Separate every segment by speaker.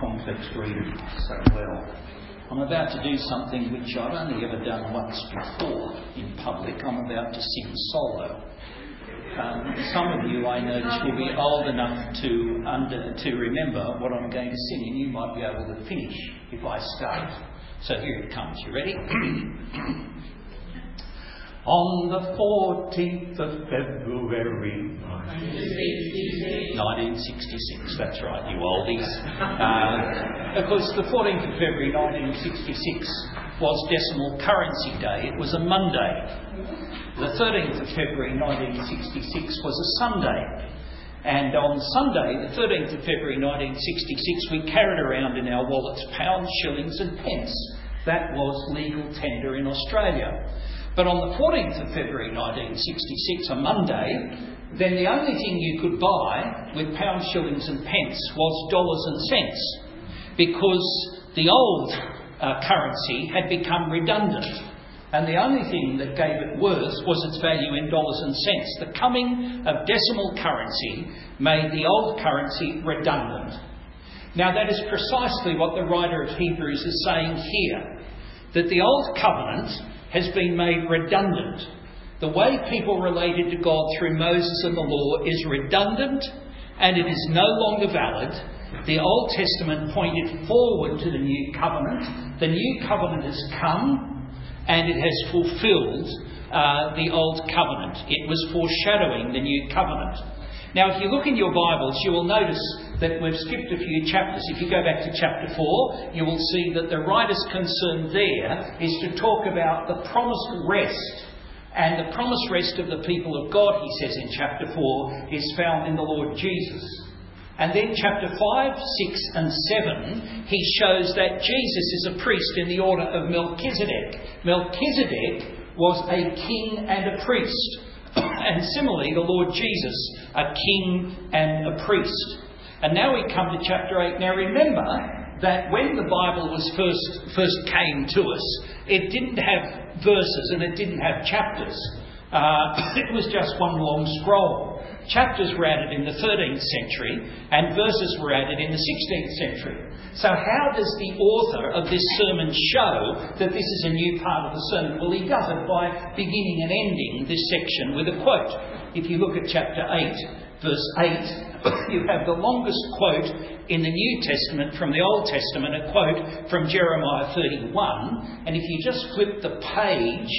Speaker 1: complex reading so well. I'm about to do something which I've only ever done once before in public. I'm about to sing solo. Um, some of you, I notice, will be old enough to under, to remember what I'm going to sing, and you might be able to finish if I start. So here it comes. You ready? On the 14th of February 1966, that's right, you oldies. Uh, of course, the 14th of February 1966 was Decimal Currency Day. It was a Monday. The 13th of February 1966 was a Sunday. And on Sunday, the 13th of February 1966, we carried around in our wallets pounds, shillings, and pence. That was legal tender in Australia. But on the 14th of February 1966, a Monday, then the only thing you could buy with pounds, shillings, and pence was dollars and cents because the old uh, currency had become redundant. And the only thing that gave it worth was its value in dollars and cents. The coming of decimal currency made the old currency redundant. Now, that is precisely what the writer of Hebrews is saying here that the old covenant has been made redundant. The way people related to God through Moses and the law is redundant and it is no longer valid. The Old Testament pointed forward to the New Covenant. The New Covenant has come and it has fulfilled uh, the Old Covenant. It was foreshadowing the New Covenant. Now, if you look in your Bibles, you will notice that we've skipped a few chapters. If you go back to chapter 4, you will see that the writer's concern there is to talk about the promised rest. And the promised rest of the people of God, he says in chapter 4, is found in the Lord Jesus. And then chapter 5, 6, and 7, he shows that Jesus is a priest in the order of Melchizedek. Melchizedek was a king and a priest. and similarly, the Lord Jesus, a king and a priest. And now we come to chapter 8. Now remember that when the Bible was first, first came to us, it didn't have verses and it didn't have chapters. Uh, it was just one long scroll. Chapters were added in the 13th century and verses were added in the 16th century. So, how does the author of this sermon show that this is a new part of the sermon? Well, he does it by beginning and ending this section with a quote. If you look at chapter 8, verse 8, you have the longest quote in the New Testament from the Old Testament, a quote from Jeremiah 31. And if you just flip the page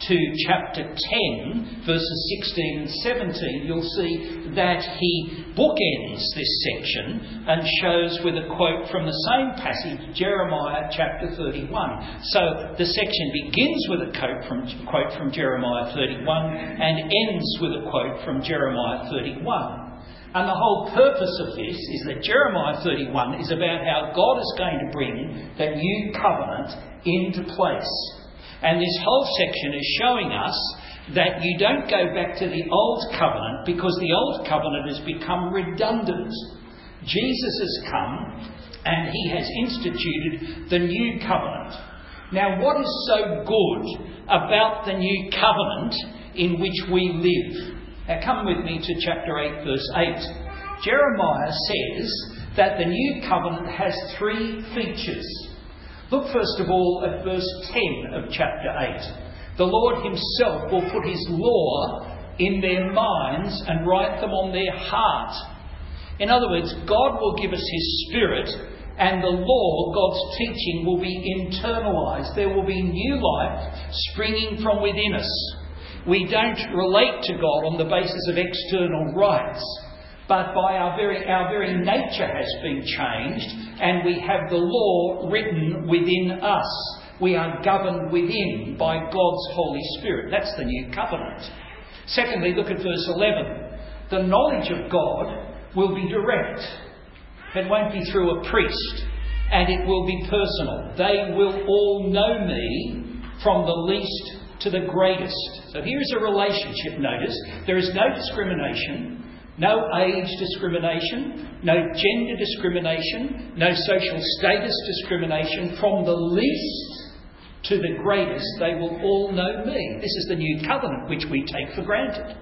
Speaker 1: to chapter 10, verses 16 and 17, you'll see that he bookends this section and shows with a quote from the same passage, Jeremiah chapter 31. So the section begins with a quote from, quote from Jeremiah 31 and ends with a quote from Jeremiah 31. And the whole purpose of this is that Jeremiah 31 is about how God is going to bring the new covenant into place. And this whole section is showing us that you don't go back to the old covenant because the old covenant has become redundant. Jesus has come and he has instituted the new covenant. Now, what is so good about the new covenant in which we live? Now, come with me to chapter 8, verse 8. Jeremiah says that the new covenant has three features. Look first of all at verse 10 of chapter 8. The Lord Himself will put His law in their minds and write them on their heart. In other words, God will give us His Spirit, and the law, God's teaching, will be internalized. There will be new life springing from within us. We don't relate to God on the basis of external rites but by our very, our very nature has been changed, and we have the law written within us. We are governed within by God's Holy Spirit. That's the new covenant. Secondly, look at verse 11. The knowledge of God will be direct. It won't be through a priest, and it will be personal. They will all know me from the least to the greatest. So here is a relationship, notice. There is no discrimination. No age discrimination, no gender discrimination, no social status discrimination. From the least to the greatest, they will all know me. This is the new covenant which we take for granted.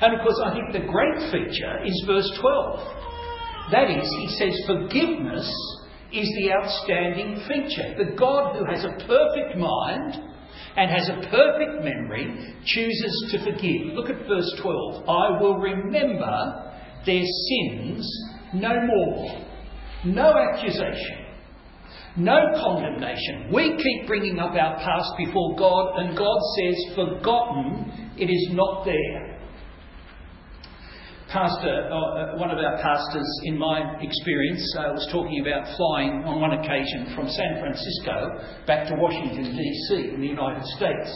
Speaker 1: And of course, I think the great feature is verse 12. That is, he says forgiveness is the outstanding feature. The God who has a perfect mind and has a perfect memory chooses to forgive. Look at verse 12. I will remember their sins no more. No accusation. No condemnation. We keep bringing up our past before God, and God says, Forgotten, it is not there pastor, uh, uh, one of our pastors, in my experience, uh, was talking about flying on one occasion from San Francisco back to Washington, D.C., in the United States.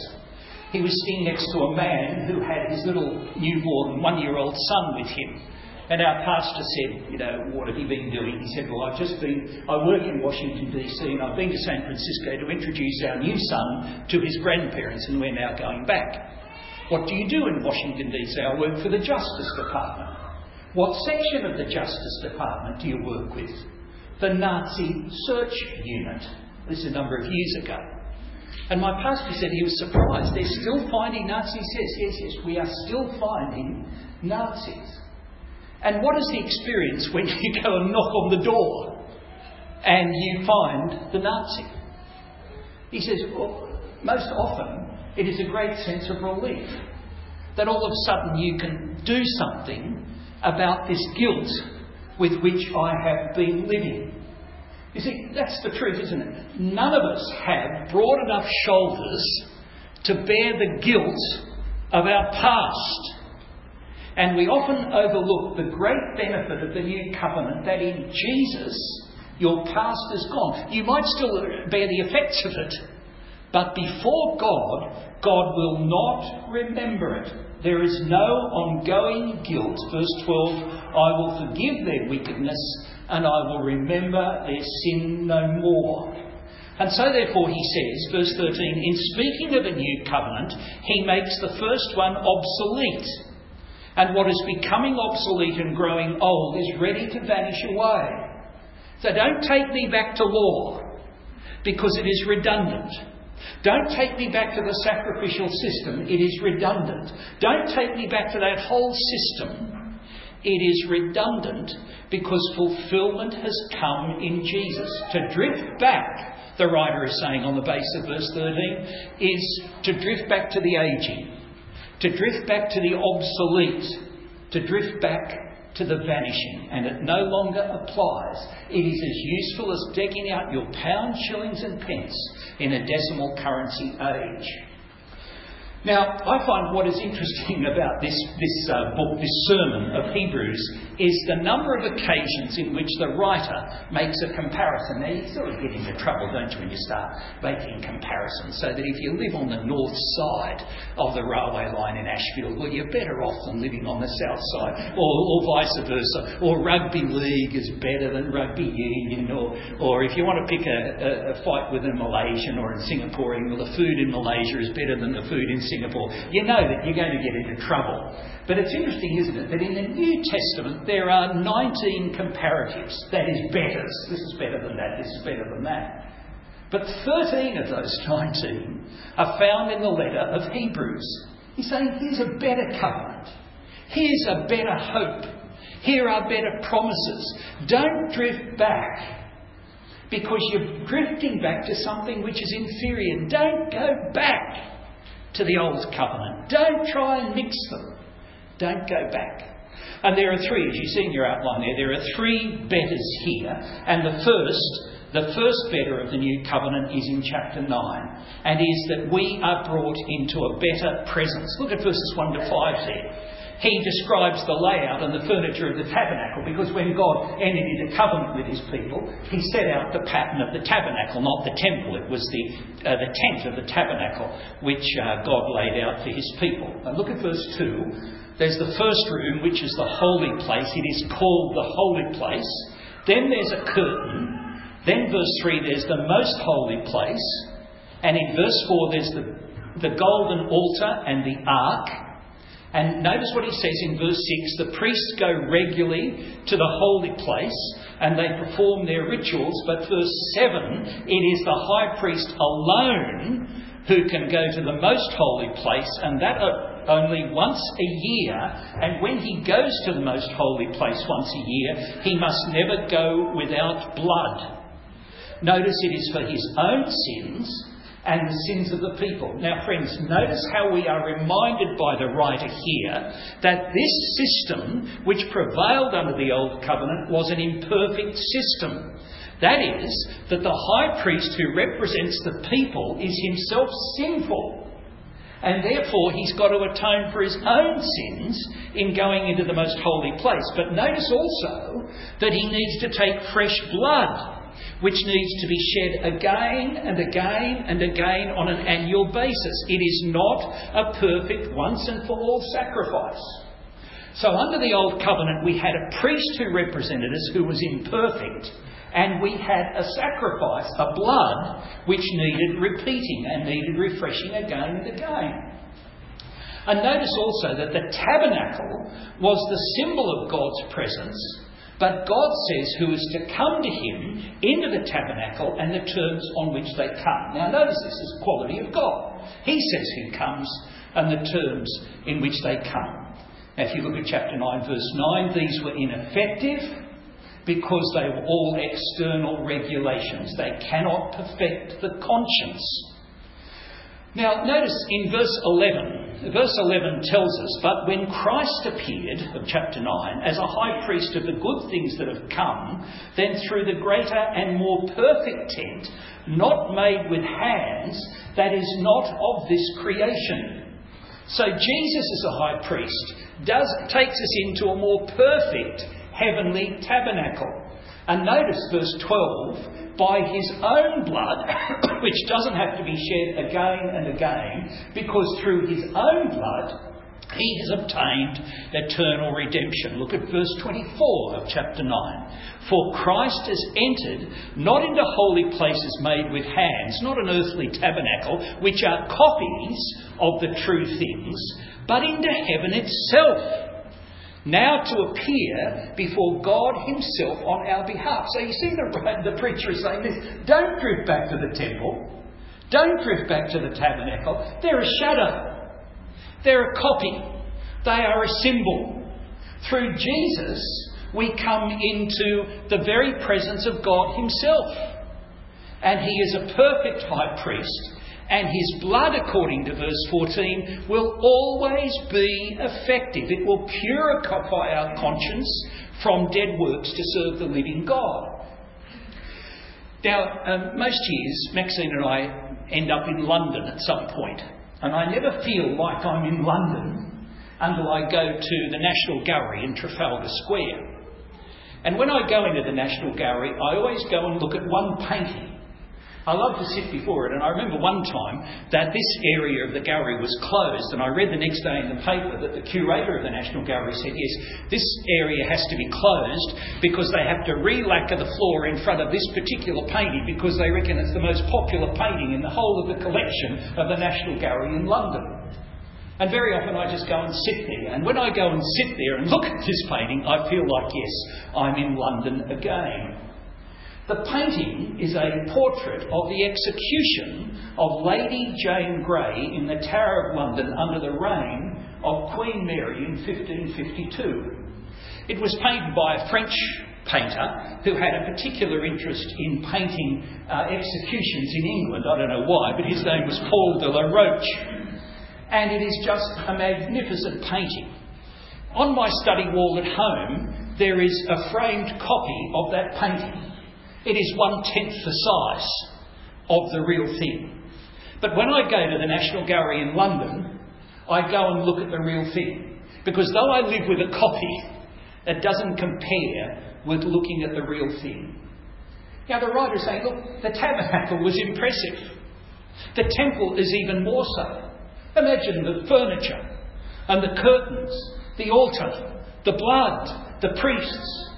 Speaker 1: He was sitting next to a man who had his little newborn one year old son with him. And our pastor said, You know, what have you been doing? He said, Well, I've just been, I work in Washington, D.C., and I've been to San Francisco to introduce our new son to his grandparents, and we're now going back. What do you do in Washington, D.C.? I work for the Justice Department. What section of the Justice Department do you work with? The Nazi Search Unit. This is a number of years ago. And my pastor said he was surprised. They're still finding Nazis. Yes, yes, yes. We are still finding Nazis. And what is the experience when you go and knock on the door and you find the Nazi? He says, well, most often it is a great sense of relief that all of a sudden you can do something about this guilt with which I have been living. You see, that's the truth, isn't it? None of us have broad enough shoulders to bear the guilt of our past. And we often overlook the great benefit of the new covenant that in Jesus, your past is gone. You might still bear the effects of it, but before God, God will not remember it. There is no ongoing guilt. Verse 12 I will forgive their wickedness and I will remember their sin no more. And so, therefore, he says, verse 13, in speaking of a new covenant, he makes the first one obsolete. And what is becoming obsolete and growing old is ready to vanish away. So don't take me back to law because it is redundant. Don't take me back to the sacrificial system. It is redundant. Don't take me back to that whole system. It is redundant because fulfillment has come in Jesus. To drift back, the writer is saying on the base of verse 13, is to drift back to the aging, to drift back to the obsolete, to drift back to the vanishing, and it no longer applies. It is as useful as decking out your pound, shillings, and pence in a decimal currency age. Now, I find what is interesting about this, this uh, book, this sermon of Hebrews, is the number of occasions in which the writer makes a comparison. Now, you sort of get into trouble, don't you, when you start making comparisons. So that if you live on the north side of the railway line in Ashfield, well, you're better off than living on the south side, or, or vice versa. Or rugby league is better than rugby union, or, or if you want to pick a, a, a fight with a Malaysian or a Singaporean, well, the food in Malaysia is better than the food in Singapore, you know that you're going to get into trouble. But it's interesting, isn't it, that in the New Testament there are 19 comparatives. That is betters. This is better than that, this is better than that. But 13 of those 19 are found in the letter of Hebrews. He's saying, here's a better covenant. Here's a better hope. Here are better promises. Don't drift back because you're drifting back to something which is inferior. Don't go back to the old covenant. Don't try and mix them. Don't go back. And there are three, as you see in your outline there, there are three betters here. And the first, the first better of the new covenant is in chapter 9, and is that we are brought into a better presence. Look at verses 1 to 5 there he describes the layout and the furniture of the tabernacle because when God entered into covenant with his people, he set out the pattern of the tabernacle, not the temple. It was the, uh, the tent of the tabernacle which uh, God laid out for his people. And look at verse 2. There's the first room, which is the holy place. It is called the holy place. Then there's a curtain. Then, verse 3, there's the most holy place. And in verse 4, there's the, the golden altar and the ark. And notice what he says in verse 6 the priests go regularly to the holy place and they perform their rituals, but verse 7 it is the high priest alone who can go to the most holy place, and that only once a year, and when he goes to the most holy place once a year, he must never go without blood. Notice it is for his own sins and the sins of the people. Now, friends, notice how we are reminded by the writer here that this system, which prevailed under the Old Covenant, was an imperfect system. That is, that the high priest who represents the people is himself sinful. And therefore, he's got to atone for his own sins in going into the most holy place. But notice also that he needs to take fresh blood which needs to be shed again and again and again on an annual basis. It is not a perfect once and for all sacrifice. So, under the Old Covenant, we had a priest who represented us who was imperfect, and we had a sacrifice, a blood, which needed repeating and needed refreshing again and again. And notice also that the tabernacle was the symbol of God's presence but God says who is to come to him into the tabernacle and the terms on which they come. Now, notice this is quality of God. He says who comes and the terms in which they come. Now, if you look at chapter 9, verse 9, these were ineffective because they were all external regulations. They cannot perfect the conscience. Now, notice in verse 11, verse 11 tells us, But when Christ appeared, of chapter 9, as a high priest of the good things that have come, then through the greater and more perfect tent, not made with hands, that is not of this creation. So Jesus as a high priest does, takes us into a more perfect heavenly tabernacle. And notice verse 12 by his own blood, which doesn't have to be shed again and again, because through his own blood he has obtained eternal redemption. Look at verse 24 of chapter 9. For Christ has entered not into holy places made with hands, not an earthly tabernacle, which are copies of the true things, but into heaven itself now to appear before God Himself on our behalf. So you see, the, the preacher is saying this don't drift back to the temple, don't drift back to the tabernacle. They're a shadow, they're a copy, they are a symbol. Through Jesus, we come into the very presence of God Himself. And He is a perfect high priest and his blood, according to verse 14, will always be effective. It will purify our conscience from dead works to serve the living God. Now, um, most years, Maxine and I end up in London at some point, and I never feel like I'm in London until I go to the National Gallery in Trafalgar Square. And when I go into the National Gallery, I always go and look at one painting I love to sit before it, and I remember one time that this area of the gallery was closed, and I read the next day in the paper that the curator of the National Gallery said, yes, this area has to be closed because they have to re-lacquer the floor in front of this particular painting because they reckon it's the most popular painting in the whole of the collection of the National Gallery in London. And very often I just go and sit there. And when I go and sit there and look at this painting, I feel like, yes, I'm in London again. The painting is a portrait of the execution of Lady Jane Grey in the Tower of London under the reign of Queen Mary in 1552. It was painted by a French painter who had a particular interest in painting uh, executions in England. I don't know why, but his name was Paul Delaroche. And it is just a magnificent painting. On my study wall at home, there is a framed copy of that painting. It is one tenth the size of the real thing. But when I go to the National Gallery in London, I go and look at the real thing. Because though I live with a copy, it doesn't compare with looking at the real thing. Now, the writer's saying, look, the tabernacle was impressive. The temple is even more so. Imagine the furniture and the curtains, the altar, the blood, the priests.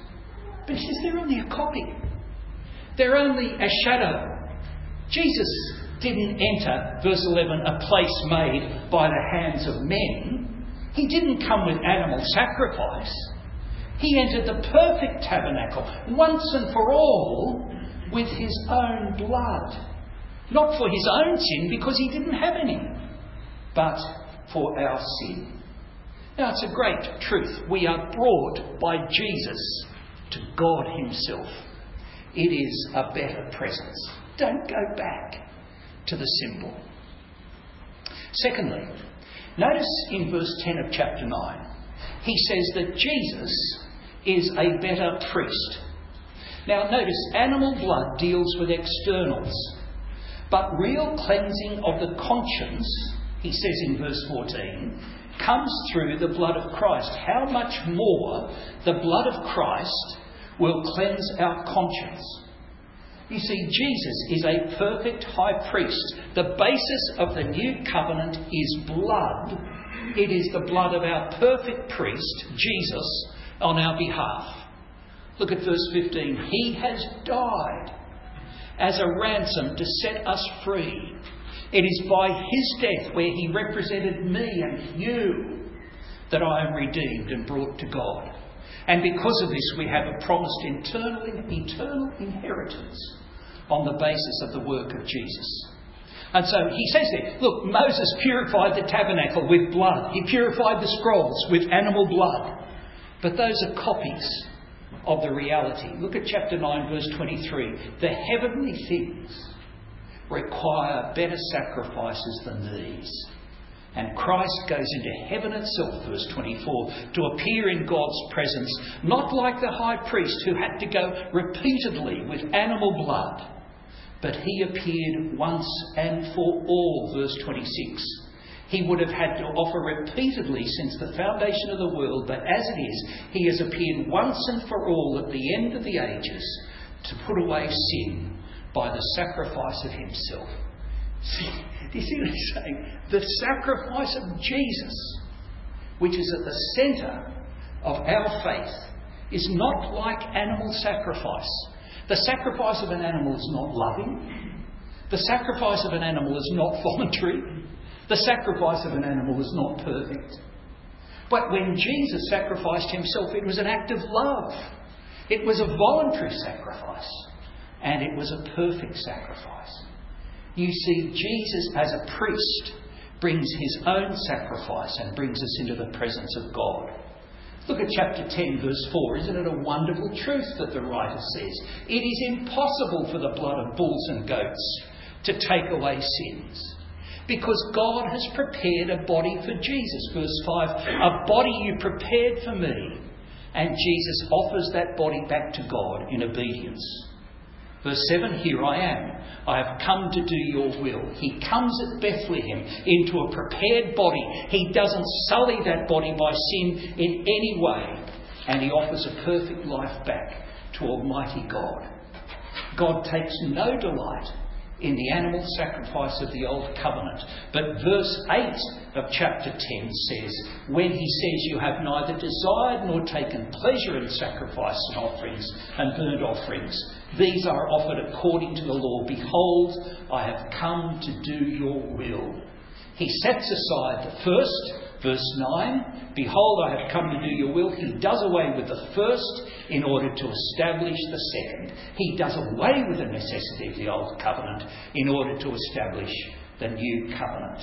Speaker 1: But he says they're only a copy. They're only a shadow. Jesus didn't enter, verse 11, a place made by the hands of men. He didn't come with animal sacrifice. He entered the perfect tabernacle once and for all with his own blood. Not for his own sin, because he didn't have any, but for our sin. Now, it's a great truth. We are brought by Jesus to God Himself. It is a better presence. Don't go back to the symbol. Secondly, notice in verse 10 of chapter 9, he says that Jesus is a better priest. Now, notice animal blood deals with externals, but real cleansing of the conscience, he says in verse 14, comes through the blood of Christ. How much more the blood of Christ will cleanse our conscience? You see, Jesus is a perfect high priest. The basis of the new covenant is blood. It is the blood of our perfect priest, Jesus, on our behalf. Look at verse 15. He has died as a ransom to set us free. It is by his death, where he represented me and you, that I am redeemed and brought to God. And because of this, we have a promised eternal, eternal inheritance on the basis of the work of Jesus. And so he says there, look, Moses purified the tabernacle with blood. He purified the scrolls with animal blood. But those are copies of the reality. Look at chapter 9, verse 23. The heavenly things require better sacrifices than these. And Christ goes into heaven itself, verse 24, to appear in God's presence, not like the high priest who had to go repeatedly with animal blood, but he appeared once and for all, verse 26. He would have had to offer repeatedly since the foundation of the world, but as it is, he has appeared once and for all at the end of the ages to put away sin by the sacrifice of himself. See, do you see what he's saying? The sacrifice of Jesus, which is at the centre of our faith, is not like animal sacrifice. The sacrifice of an animal is not loving. The sacrifice of an animal is not voluntary. The sacrifice of an animal is not perfect. But when Jesus sacrificed himself, it was an act of love. It was a voluntary sacrifice. And it was a perfect sacrifice. You see, Jesus as a priest brings his own sacrifice and brings us into the presence of God. Look at chapter 10, verse 4. Isn't it a wonderful truth that the writer says? It is impossible for the blood of bulls and goats to take away sins. Because God has prepared a body for Jesus. Verse 5 A body you prepared for me. And Jesus offers that body back to God in obedience. Verse 7 Here I am. I have come to do your will. He comes at Bethlehem into a prepared body. He doesn't sully that body by sin in any way. And he offers a perfect life back to Almighty God. God takes no delight in the animal sacrifice of the Old Covenant. But verse 8 of chapter 10 says, When he says, You have neither desired nor taken pleasure in sacrifice and offerings and burnt offerings, these are offered according to the law. Behold, I have come to do your will. He sets aside the first Verse 9 Behold, I have come to do your will. He does away with the first in order to establish the second. He does away with the necessity of the old covenant in order to establish the new covenant.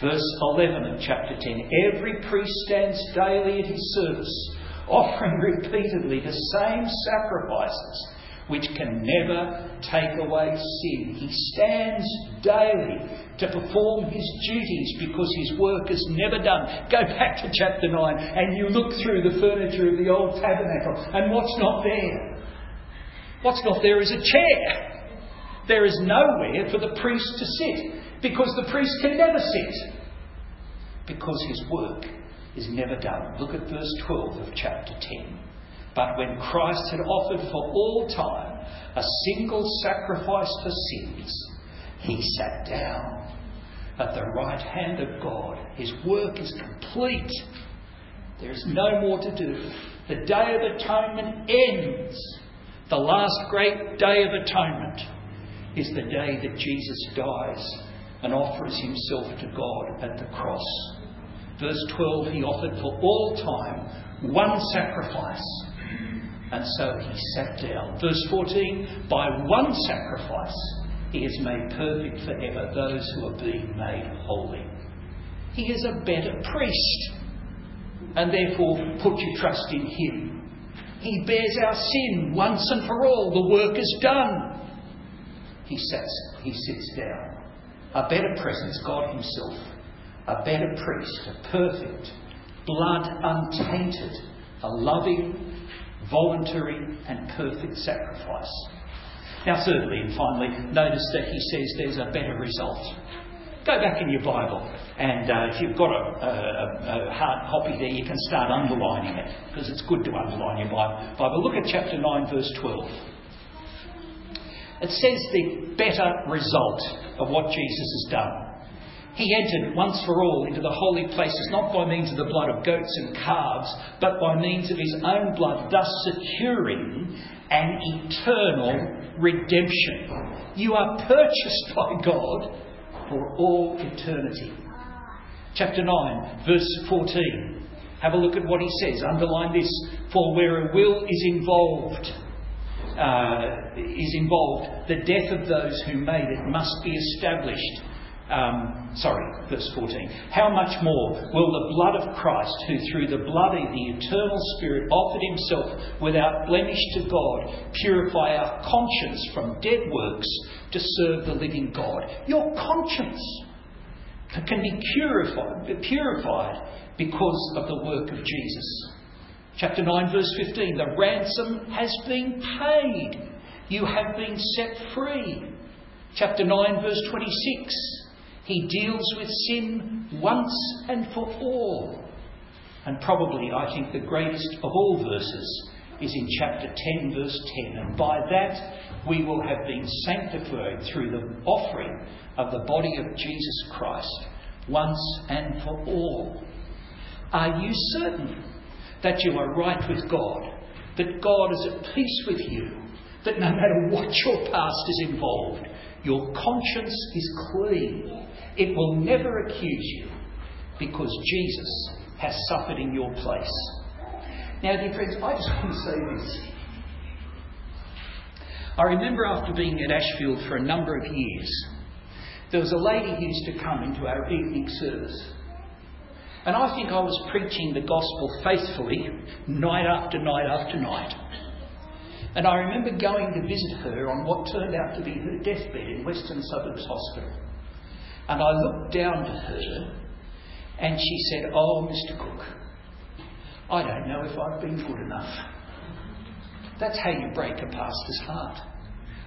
Speaker 1: Verse 11 of chapter 10 Every priest stands daily at his service, offering repeatedly the same sacrifices which can never take away sin. He stands daily to perform his duties because his work is never done. Go back to chapter 9 and you look through the furniture of the old tabernacle and what's not there? What's not there is a chair. There is nowhere for the priest to sit because the priest can never sit because his work is never done. Look at verse 12 of chapter 10. But when Christ had offered for all time a single sacrifice for sins, he sat down at the right hand of God. His work is complete. There is no more to do. The Day of Atonement ends. The last great Day of Atonement is the day that Jesus dies and offers himself to God at the cross. Verse 12, he offered for all time one sacrifice. And so he sat down. Verse 14, by one sacrifice he has made perfect forever those who are being made holy. He is a better priest. And therefore, put your trust in Him. He bears our sin once and for all. The work is done. He sits, he sits down. A better presence, God Himself. A better priest, a perfect, blood untainted, a loving, voluntary, and perfect sacrifice. Now, thirdly and finally, notice that he says there's a better result. Go back in your Bible, and uh, if you've got a, a, a, hard copy there, you can start underlining it, because it's good to underline your Bible. Look at chapter 9, verse 12. It says the better result of what Jesus has done. He entered once for all into the holy places, not by means of the blood of goats and calves, but by means of his own blood, thus securing an eternal redemption. You are purchased by God for all eternity. Chapter 9, verse 14. Have a look at what he says. Underline this. For where a will is involved, uh, is involved, the death of those who made it must be established um, sorry, verse 14. How much more will the blood of Christ, who through the blood of the eternal Spirit offered himself without blemish to God, purify our conscience from dead works to serve the living God? Your conscience can be purified, purified because of the work of Jesus. Chapter 9, verse 15. The ransom has been paid. You have been set free. Chapter 9, verse 26. He deals with sin once and for all. And probably, I think, the greatest of all verses is in chapter 10, verse 10. And by that, we will have been sanctified through the offering of the body of Jesus Christ once and for all. Are you certain that you are right with God? That God is at peace with you? That no matter what your past is involved, your conscience is clean it will never accuse you because Jesus has suffered in your place. Now, dear friends, I just want to say this. I remember after being at Ashfield for a number of years, there was a lady who used to come into our evening service. And I think I was preaching the gospel faithfully night after night after night. And I remember going to visit her on what turned out to be her deathbed in Western Suburbs Hospital. And I looked down to her and she said, Oh, Mr. Cook, I don't know if I've been good enough. That's how you break a pastor's heart.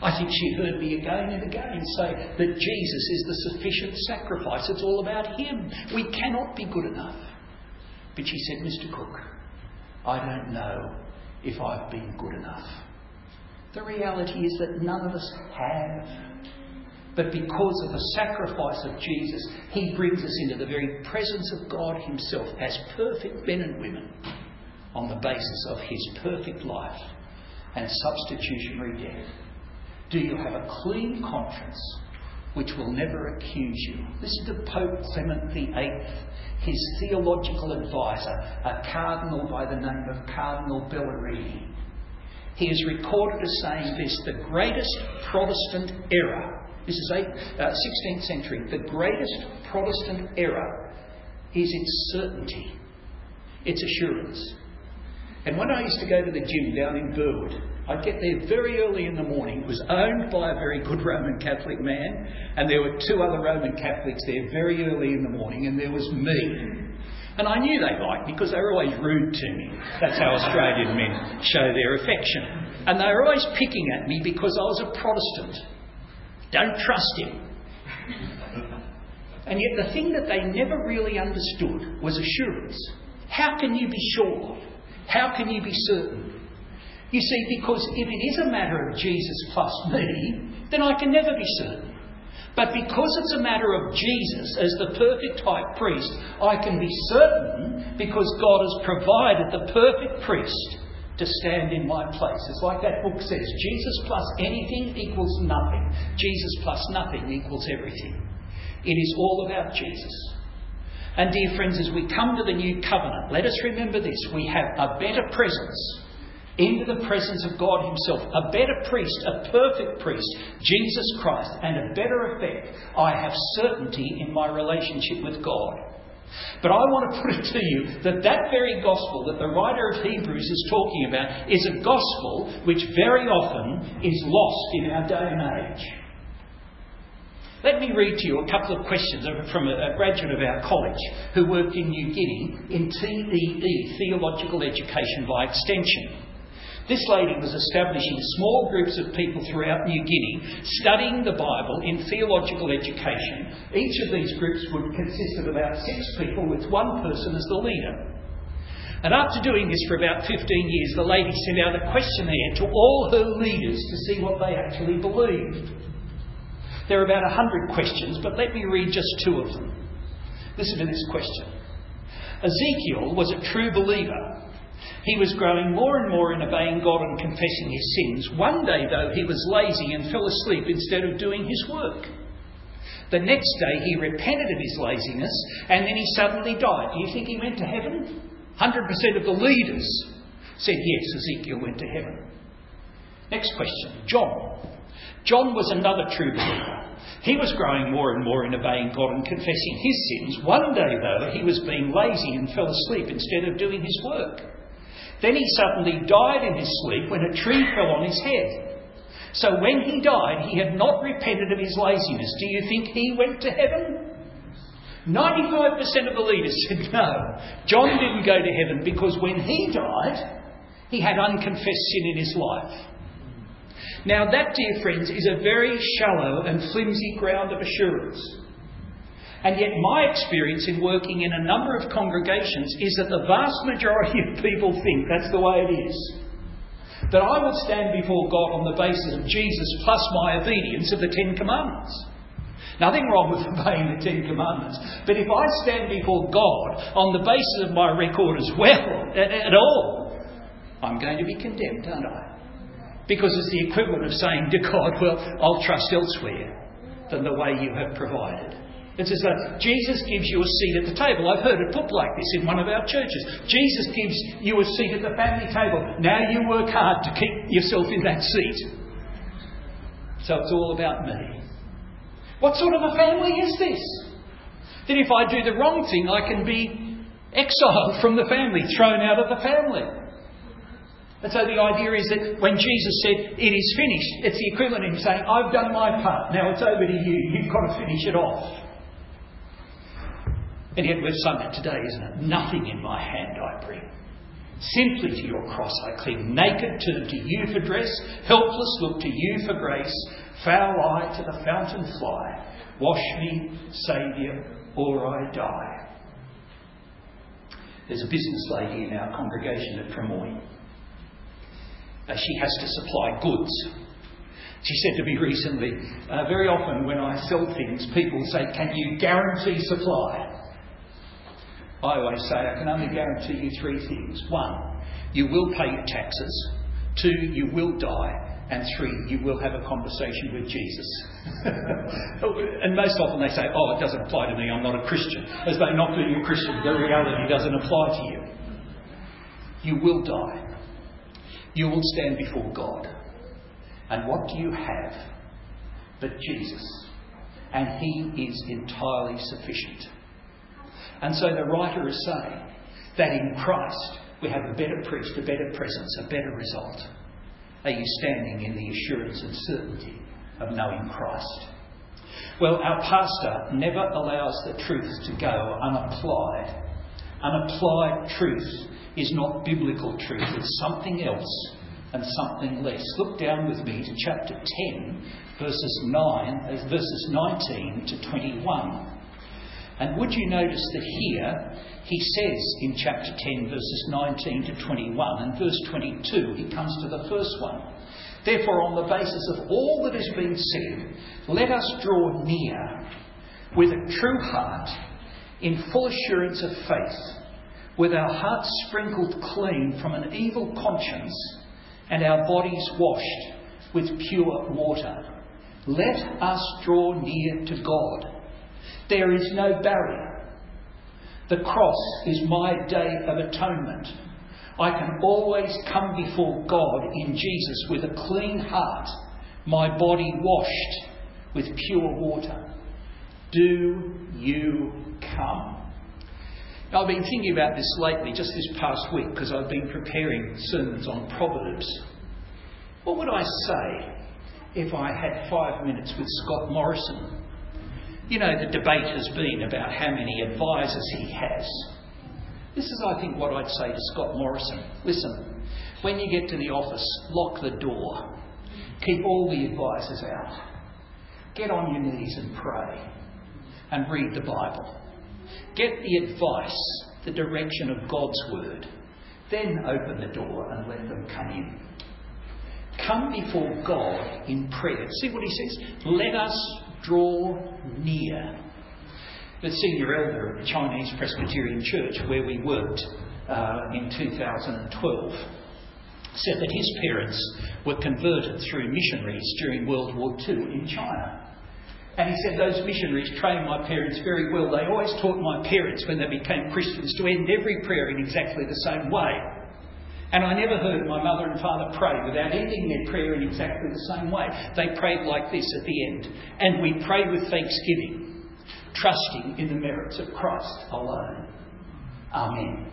Speaker 1: I think she heard me again and again say that Jesus is the sufficient sacrifice. It's all about Him. We cannot be good enough. But she said, Mr. Cook, I don't know if I've been good enough. The reality is that none of us have. But because of the sacrifice of Jesus, He brings us into the very presence of God Himself as perfect men and women on the basis of His perfect life and substitutionary death. Do you have a clean conscience which will never accuse you? Listen to Pope Clement VIII, his theological adviser, a cardinal by the name of Cardinal Bellarmine. He is recorded as saying this the greatest Protestant error this is uh, 16th century. The greatest Protestant error is its certainty, its assurance. And when I used to go to the gym down in Burwood, I'd get there very early in the morning. It was owned by a very good Roman Catholic man, and there were two other Roman Catholics there very early in the morning, and there was me. And I knew they liked me because they were always rude to me. That's how Australian men show their affection. And they were always picking at me because I was a Protestant. Don't trust him. And yet, the thing that they never really understood was assurance. How can you be sure? How can you be certain? You see, because if it is a matter of Jesus plus me, then I can never be certain. But because it's a matter of Jesus as the perfect high priest, I can be certain because God has provided the perfect priest to stand in my place. It's like that book says Jesus plus anything equals nothing, Jesus plus nothing equals everything. It is all about Jesus. And, dear friends, as we come to the new covenant, let us remember this we have a better presence into the presence of God Himself, a better priest, a perfect priest, Jesus Christ, and a better effect. I have certainty in my relationship with God. But I want to put it to you that that very gospel that the writer of Hebrews is talking about is a gospel which very often is lost in our day and age. Let me read to you a couple of questions from a graduate of our college who worked in New Guinea in TEE, Theological Education by Extension. This lady was establishing small groups of people throughout New Guinea studying the Bible in theological education. Each of these groups would consist of about six people with one person as the leader. And after doing this for about 15 years, the lady sent out a questionnaire to all her leaders to see what they actually believed. There are about 100 questions, but let me read just two of them. Listen to this question Ezekiel was a true believer he was growing more and more in obeying God and confessing his sins. One day, though, he was lazy and fell asleep instead of doing his work. The next day, he repented of his laziness and then he suddenly died. Do you think he went to heaven? 100% of the leaders said yes, Ezekiel went to heaven. Next question John. John was another true believer. He was growing more and more in obeying God and confessing his sins. One day, though, he was being lazy and fell asleep instead of doing his work. Then he suddenly died in his sleep when a tree fell on his head. So when he died, he had not repented of his laziness. Do you think he went to heaven? 95% of the leaders said no. John didn't go to heaven because when he died, he had unconfessed sin in his life. Now, that, dear friends, is a very shallow and flimsy ground of assurance. And yet, my experience in working in a number of congregations is that the vast majority of people think that's the way it is. That I would stand before God on the basis of Jesus plus my obedience of the Ten Commandments. Nothing wrong with obeying the Ten Commandments. But if I stand before God on the basis of my record as well, at, at all, I'm going to be condemned, aren't I? Because it's the equivalent of saying to God, well, I'll trust elsewhere than the way you have provided. It's as though Jesus gives you a seat at the table. I've heard it put like this in one of our churches. Jesus gives you a seat at the family table. Now you work hard to keep yourself in that seat. So it's all about me. What sort of a family is this? That if I do the wrong thing, I can be exiled from the family, thrown out of the family. And so the idea is that when Jesus said, It is finished, it's the equivalent of him saying, I've done my part, now it's over to you, you've got to finish it off. And yet we've sung it today, isn't it? Nothing in my hand I bring. Simply to your cross I cling. Naked turn to you for dress. Helpless look to you for grace. Foul I to the fountain fly. Wash me, Saviour, or I die. There's a business lady in our congregation at Drummoyne. Uh, she has to supply goods. She said to me recently, uh, very often when I sell things, people say, Can you guarantee supply? I always say I can only guarantee you three things. One, you will pay your taxes. Two, you will die. And three, you will have a conversation with Jesus. and most often they say, oh, it doesn't apply to me, I'm not a Christian. As though not being a Christian, the reality doesn't apply to you. You will die. You will stand before God. And what do you have but Jesus? And He is entirely sufficient. And so the writer is saying that in Christ we have a better priest, a better presence, a better result. Are you standing in the assurance and certainty of knowing Christ? Well, our pastor never allows the truth to go unapplied. Unapplied truth is not biblical truth, it's something else and something less. Look down with me to chapter 10, verses 9, verses 19 to 21. And would you notice that here he says in chapter 10, verses 19 to 21, and verse 22, he comes to the first one. Therefore, on the basis of all that has been said, let us draw near with a true heart, in full assurance of faith, with our hearts sprinkled clean from an evil conscience and our bodies washed with pure water. Let us draw near to God. There is no barrier. The cross is my day of atonement. I can always come before God in Jesus with a clean heart, my body washed with pure water. Do you come? Now, I've been thinking about this lately, just this past week, because I've been preparing sermons on Proverbs. What would I say if I had five minutes with Scott Morrison? You know, the debate has been about how many advisors he has. This is, I think, what I'd say to Scott Morrison. Listen, when you get to the office, lock the door. Keep all the advisors out. Get on your knees and pray and read the Bible. Get the advice, the direction of God's Word. Then open the door and let them come in. Come before God in prayer. See what he says? Let us draw near. The senior elder of the Chinese Presbyterian Church, where we worked uh, in 2012, said that his parents were converted through missionaries during World War II in China. And he said those missionaries trained my parents very well. They always taught my parents when they became Christians to end every prayer in exactly the same way. And I never heard my mother and father pray without ending their prayer in exactly the same way. They prayed like this at the end. And we pray with thanksgiving, trusting in the merits of Christ alone. Amen.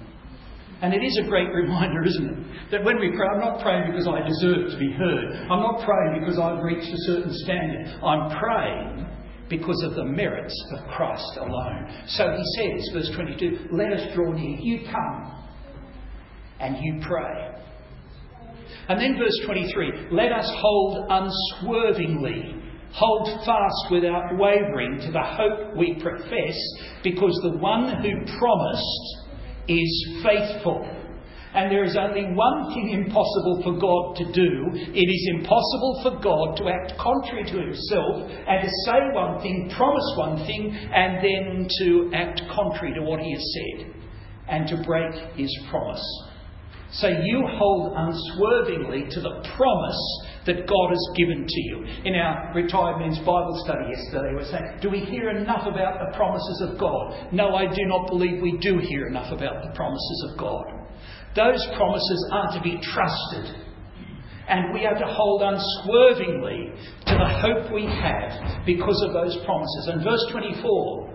Speaker 1: And it is a great reminder, isn't it? That when we pray, I'm not praying because I deserve to be heard. I'm not praying because I've reached a certain standard. I'm praying because of the merits of Christ alone. So he says, verse 22, let us draw near. You come and you pray. And then verse 23, let us hold unswervingly, hold fast without wavering to the hope we profess, because the one who promised is faithful. And there is only one thing impossible for God to do. It is impossible for God to act contrary to himself and to say one thing, promise one thing, and then to act contrary to what he has said and to break his promise. So you hold unswervingly to the promise that God has given to you. In our retired men's Bible study yesterday, we were saying, Do we hear enough about the promises of God? No, I do not believe we do hear enough about the promises of God. Those promises are to be trusted. And we are to hold unswervingly to the hope we have because of those promises. And verse 24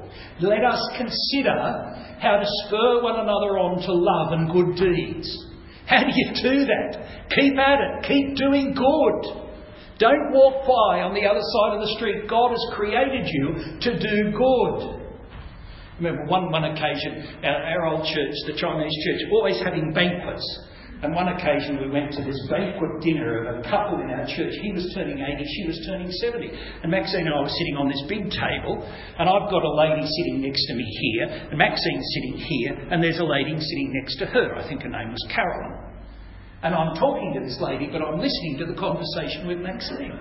Speaker 1: let us consider how to spur one another on to love and good deeds. How do you do that? Keep at it, keep doing good. Don't walk by on the other side of the street. God has created you to do good remember one, one occasion, our, our old church, the Chinese church, always having banquets. And one occasion we went to this banquet dinner of a couple in our church. He was turning 80, she was turning 70. And Maxine and I were sitting on this big table, and I've got a lady sitting next to me here, and Maxine's sitting here, and there's a lady sitting next to her. I think her name was Carolyn. And I'm talking to this lady, but I'm listening to the conversation with Maxine.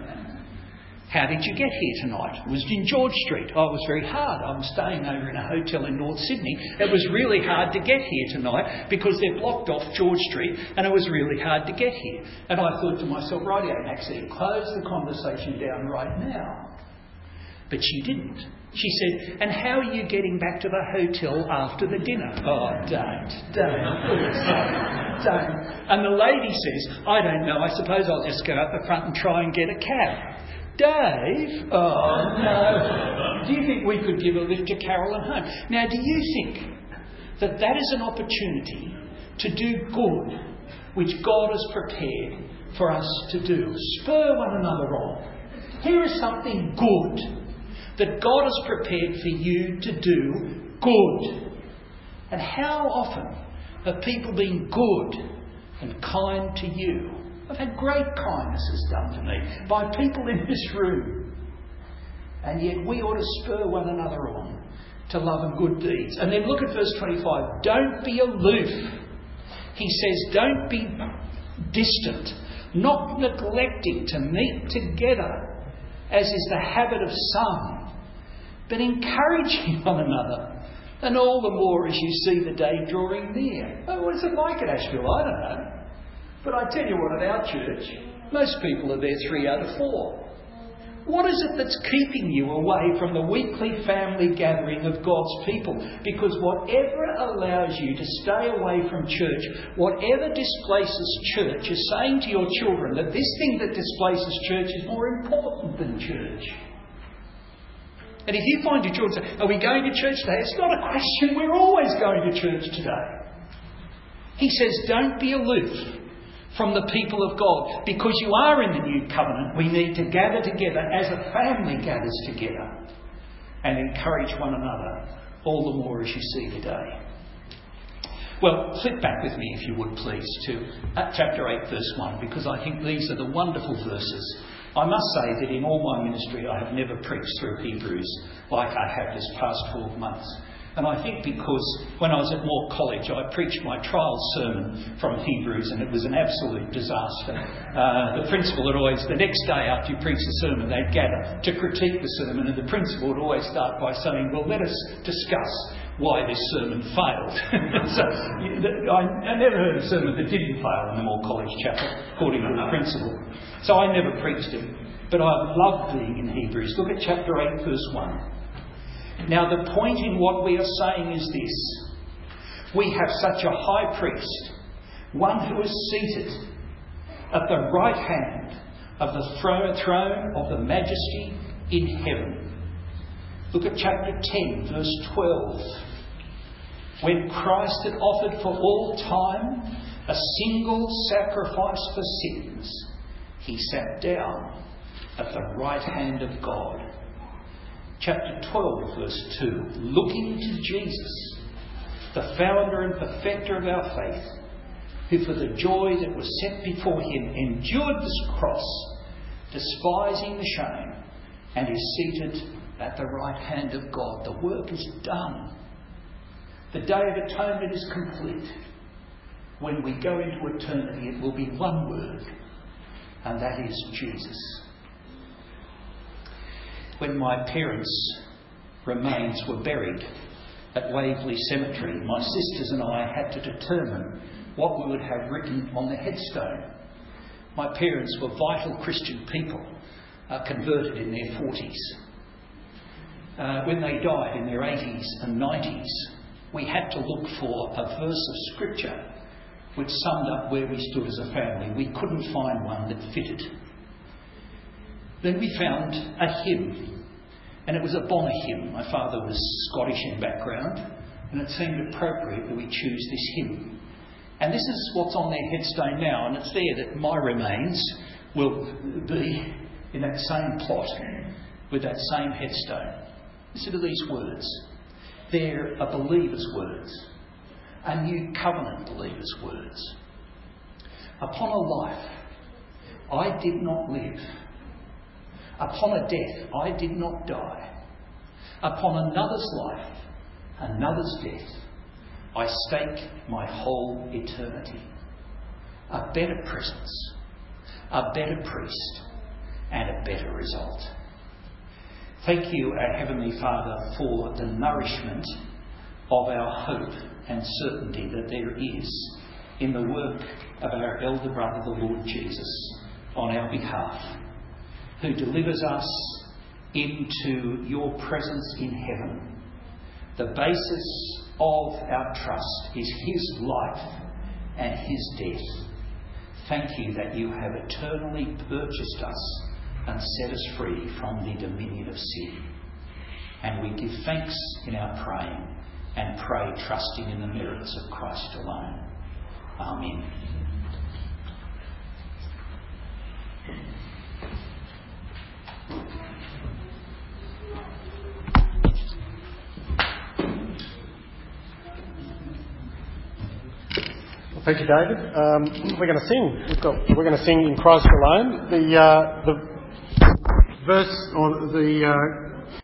Speaker 1: How did you get here tonight? It was in George Street. Oh, it was very hard. I'm staying over in a hotel in North Sydney. It was really hard to get here tonight because they've blocked off George Street and it was really hard to get here. And I thought to myself, rightio, Maxine, close the conversation down right now. But she didn't. She said, And how are you getting back to the hotel after the dinner? Oh, don't, don't, don't. And the lady says, I don't know, I suppose I'll just go up the front and try and get a cab. Dave? Oh, no. Do you think we could give a lift to Carolyn home? Now, do you think that that is an opportunity to do good which God has prepared for us to do? Spur one another on. Here is something good that God has prepared for you to do good. And how often have people been good and kind to you? I've had great kindnesses done to me by people in this room. And yet we ought to spur one another on to love and good deeds. And then look at verse 25. Don't be aloof. He says, don't be distant, not neglecting to meet together, as is the habit of some, but encouraging one another. And all the more as you see the day drawing near. Oh, what is it like at Ashfield? I don't know. But I tell you what, at our church, most people are there three out of four. What is it that's keeping you away from the weekly family gathering of God's people? Because whatever allows you to stay away from church, whatever displaces church, is saying to your children that this thing that displaces church is more important than church. And if you find your children say, Are we going to church today? It's not a question. We're always going to church today. He says, Don't be aloof from the people of God. Because you are in the new covenant, we need to gather together as a family gathers together and encourage one another all the more as you see today. Well, flip back with me, if you would please, to uh, chapter 8, verse 1, because I think these are the wonderful verses. I must say that in all my ministry, I have never preached through Hebrews like I have this past 12 months. And I think because when I was at Moore College, I preached my trial sermon from Hebrews, and it was an absolute disaster. Uh, the principal would always, the next day after you preach the sermon, they'd gather to critique the sermon, and the principal would always start by saying, Well, let us discuss why this sermon failed. so I, never heard a sermon that didn't fail in the Moore College chapel, according to the principal. So I never preached it. But I love being in Hebrews. Look at chapter 8, verse 1. Now, the point in what we are saying is this we have such a high priest, one who is seated at the right hand of the throne of the majesty in heaven. Look at chapter 10, verse 12. When Christ had offered for all time a single sacrifice for sins, he sat down at the right hand of God chapter 12, verse 2, looking to Jesus, the founder and perfecter of our faith, who for the joy that was set before him endured this cross, despising the shame, and is seated at the right hand of God. The work is done. The day of atonement is complete. When we go into eternity, it will be one word, and that is Jesus when my parents' remains were buried at Waverley Cemetery, my sisters and I had to determine what we would have written on the headstone. My parents were vital Christian people, uh, converted in their 40s. Uh, when they died in their 80s and 90s, we had to look for a verse of Scripture which summed up where we stood as a family. We couldn't find one that fitted. Then we found a hymn, and it was a Bonar hymn. My father was Scottish in background, and it seemed appropriate that we choose this hymn. And this is what's on their headstone now, and it's there that my remains will be in that same plot with that same headstone. Listen to these words. They're a believer's words, a new covenant believer's words. Upon a life I did not live Upon a death, I did not die. Upon another's life, another's death, I stake my whole eternity. A better presence, a better priest, and a better result. Thank you, our Heavenly Father, for the nourishment of our hope and certainty that there is in the work of our elder brother, the Lord Jesus, on our behalf who delivers us into your presence in heaven. The basis of our trust is his life and his death. Thank you that you have eternally purchased us and set us free from the dominion of sin. And we give thanks in our praying and pray trusting in the merits of Christ alone. Amen.
Speaker 2: Thank you, David. Um, we're going to sing. We've got, we're going to sing in Christ alone. The, uh, the verse or the uh,